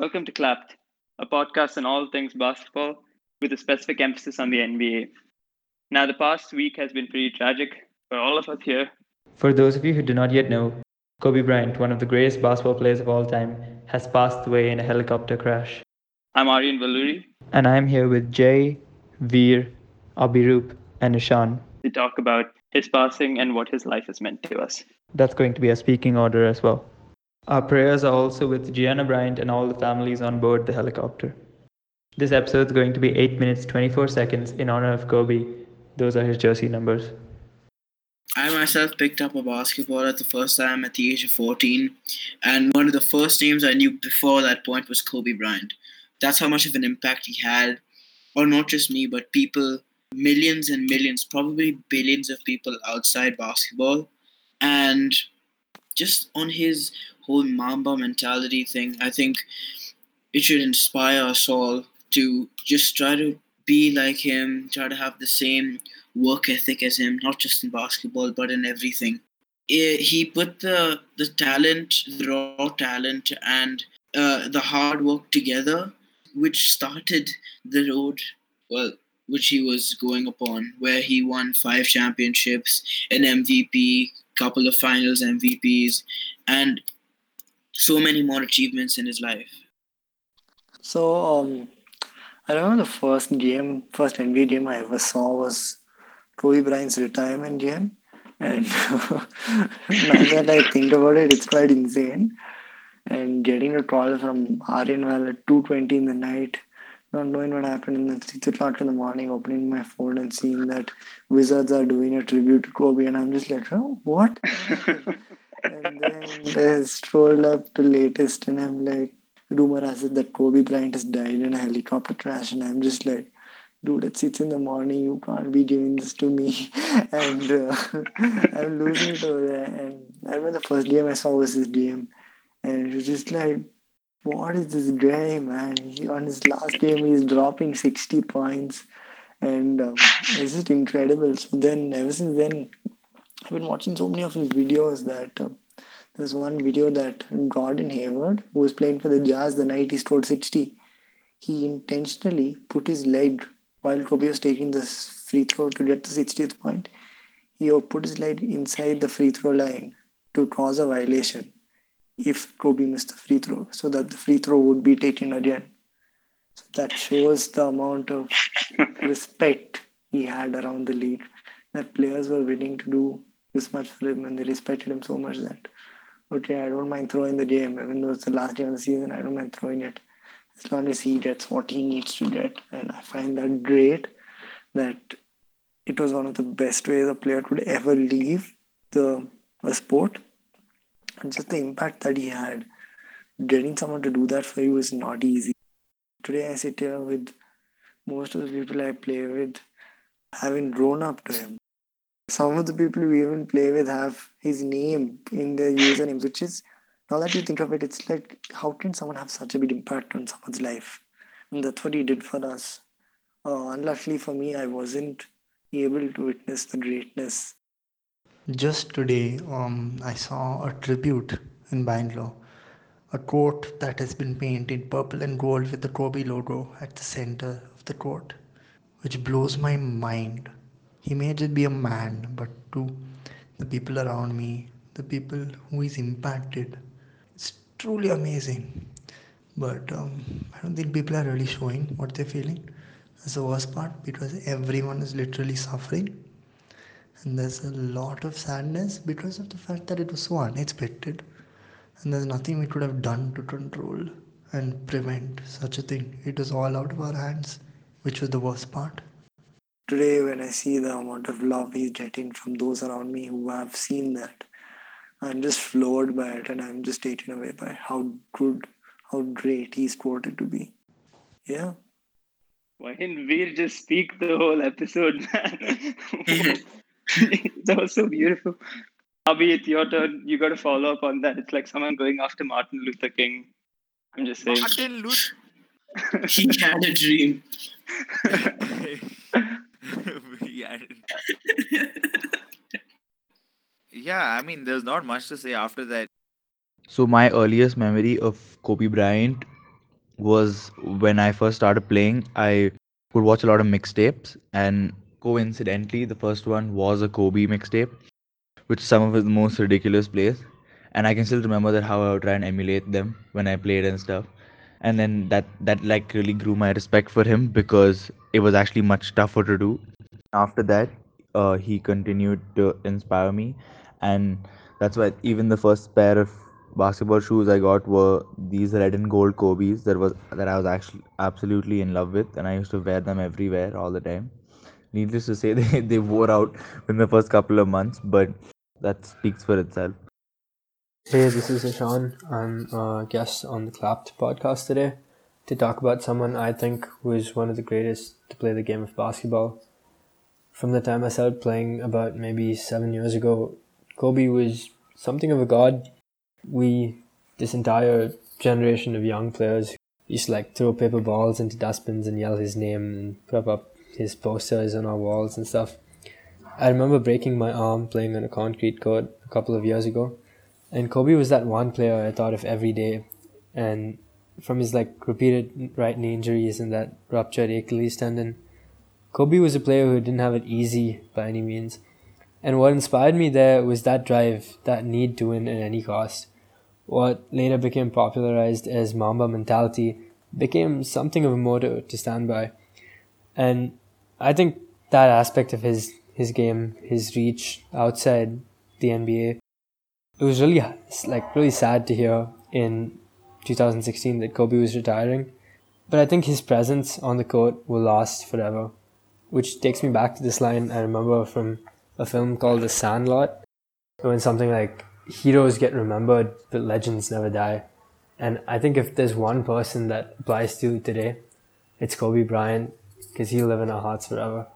Welcome to Clapped, a podcast on all things basketball with a specific emphasis on the NBA. Now, the past week has been pretty tragic for all of us here. For those of you who do not yet know, Kobe Bryant, one of the greatest basketball players of all time, has passed away in a helicopter crash. I'm Aryan Valluri And I am here with Jay, Veer, Abhiroop, and Ishan. to talk about his passing and what his life has meant to us. That's going to be a speaking order as well. Our prayers are also with Gianna Bryant and all the families on board the helicopter. This episode is going to be 8 minutes 24 seconds in honor of Kobe. Those are his jersey numbers. I myself picked up a basketball at the first time at the age of 14, and one of the first names I knew before that point was Kobe Bryant. That's how much of an impact he had, or not just me, but people, millions and millions, probably billions of people outside basketball. And just on his whole Mamba mentality thing, I think it should inspire us all to just try to be like him, try to have the same work ethic as him, not just in basketball but in everything. He put the the talent, the raw talent, and uh, the hard work together, which started the road. Well, which he was going upon, where he won five championships, an MVP, couple of finals MVPs, and so many more achievements in his life. So, um, I remember the first game, first NBA game I ever saw was Kobe Bryant's retirement game. And now that I think about it, it's quite insane. And getting a call from Aryan at 2.20 in the night, not knowing what happened, and then 6 o'clock in the morning, opening my phone and seeing that Wizards are doing a tribute to Kobe. And I'm just like, oh, what? and then I strolled up to latest, and I'm like, rumor has it that Kobe Bryant has died in a helicopter crash, and I'm just like, dude, it's six in the morning. You can't be doing this to me, and uh, I'm losing it over there. And I remember the first game I saw was this game, and it was just like, what is this guy, man? He, on his last game, he's dropping sixty points, and um, it's just incredible. So then, ever since then, I've been watching so many of his videos that. Um, there's one video that Gordon Hayward, who was playing for the Jazz the night he scored 60, he intentionally put his leg while Kobe was taking the free throw to get the 60th point. He put his leg inside the free throw line to cause a violation if Kobe missed the free throw, so that the free throw would be taken again. So that shows the amount of respect he had around the league. That players were willing to do this much for him and they respected him so much that okay, I don't mind throwing the game, even though it's the last game of the season, I don't mind throwing it as long as he gets what he needs to get. And I find that great that it was one of the best ways a player could ever leave the a sport. And just the impact that he had. Getting someone to do that for you is not easy. Today I sit here with most of the people I play with having grown up to him some of the people we even play with have his name in their username, which is now that you think of it, it's like how can someone have such a big impact on someone's life? And that's what he did for us. Uh, unluckily for me, I wasn't able to witness the greatness. Just today, um, I saw a tribute in Bangalore, a court that has been painted purple and gold with the Kobe logo at the center of the court, which blows my mind. He may just be a man, but to the people around me, the people who he's impacted, it's truly amazing. But um, I don't think people are really showing what they're feeling. That's the worst part because everyone is literally suffering. And there's a lot of sadness because of the fact that it was so unexpected. And there's nothing we could have done to control and prevent such a thing. It was all out of our hands, which was the worst part. Today, when I see the amount of love he's getting from those around me who have seen that, I'm just floored by it and I'm just taken away by how good, how great he's quoted to be. Yeah. Why didn't we just speak the whole episode, man? that was so beautiful. Abhi, it's your turn. You got to follow up on that. It's like someone going after Martin Luther King. I'm just saying. Martin Luther. He had a dream. yeah. yeah, I mean, there's not much to say after that. So my earliest memory of Kobe Bryant was when I first started playing, I would watch a lot of mixtapes, and coincidentally, the first one was a Kobe mixtape, which some of his most ridiculous plays. And I can still remember that how I would try and emulate them when I played and stuff. And then that that like really grew my respect for him because it was actually much tougher to do. After that, uh, he continued to inspire me, and that's why even the first pair of basketball shoes I got were these red and gold Kobe's that was that I was actually absolutely in love with, and I used to wear them everywhere all the time. Needless to say, they, they wore out in the first couple of months, but that speaks for itself. Hey, this is Ishan. I'm a guest on the Clapped podcast today to talk about someone I think was one of the greatest to play the game of basketball. From the time I started playing about maybe seven years ago, Kobe was something of a god. We, this entire generation of young players, used to like throw paper balls into dustbins and yell his name and put up his posters on our walls and stuff. I remember breaking my arm playing on a concrete court a couple of years ago and Kobe was that one player I thought of every day. And from his like repeated right knee injuries and that ruptured Achilles tendon, Kobe was a player who didn't have it easy by any means. And what inspired me there was that drive, that need to win at any cost. What later became popularized as Mamba mentality became something of a motto to stand by. And I think that aspect of his, his game, his reach outside the NBA, it was really like really sad to hear in 2016 that Kobe was retiring. But I think his presence on the court will last forever. Which takes me back to this line I remember from a film called The Sandlot, when something like heroes get remembered but legends never die. And I think if there's one person that applies to today, it's Kobe Bryant because he'll live in our hearts forever.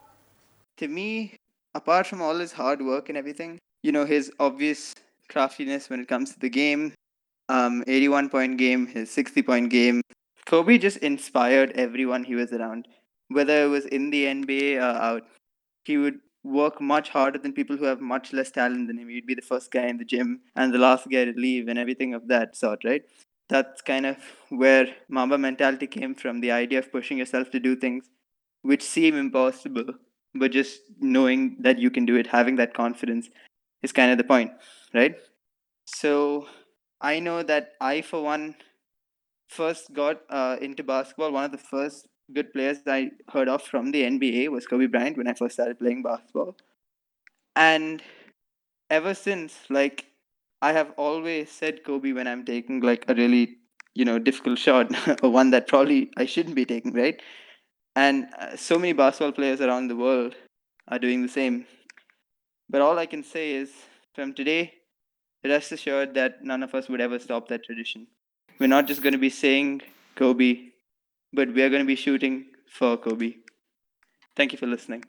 To me, apart from all his hard work and everything, you know, his obvious craftiness when it comes to the game, um, 81 point game, his 60 point game, Kobe just inspired everyone he was around. Whether it was in the NBA or out, he would work much harder than people who have much less talent than him. He'd be the first guy in the gym and the last guy to leave and everything of that sort, right? That's kind of where Mamba mentality came from the idea of pushing yourself to do things which seem impossible, but just knowing that you can do it, having that confidence is kind of the point, right? So I know that I, for one, first got uh, into basketball. One of the first good players I heard of from the NBA was Kobe Bryant when I first started playing basketball. And ever since, like, I have always said Kobe when I'm taking like a really, you know, difficult shot or one that probably I shouldn't be taking, right? And uh, so many basketball players around the world are doing the same. But all I can say is from today, rest assured that none of us would ever stop that tradition. We're not just going to be saying Kobe, but we're going to be shooting for Kobe. Thank you for listening.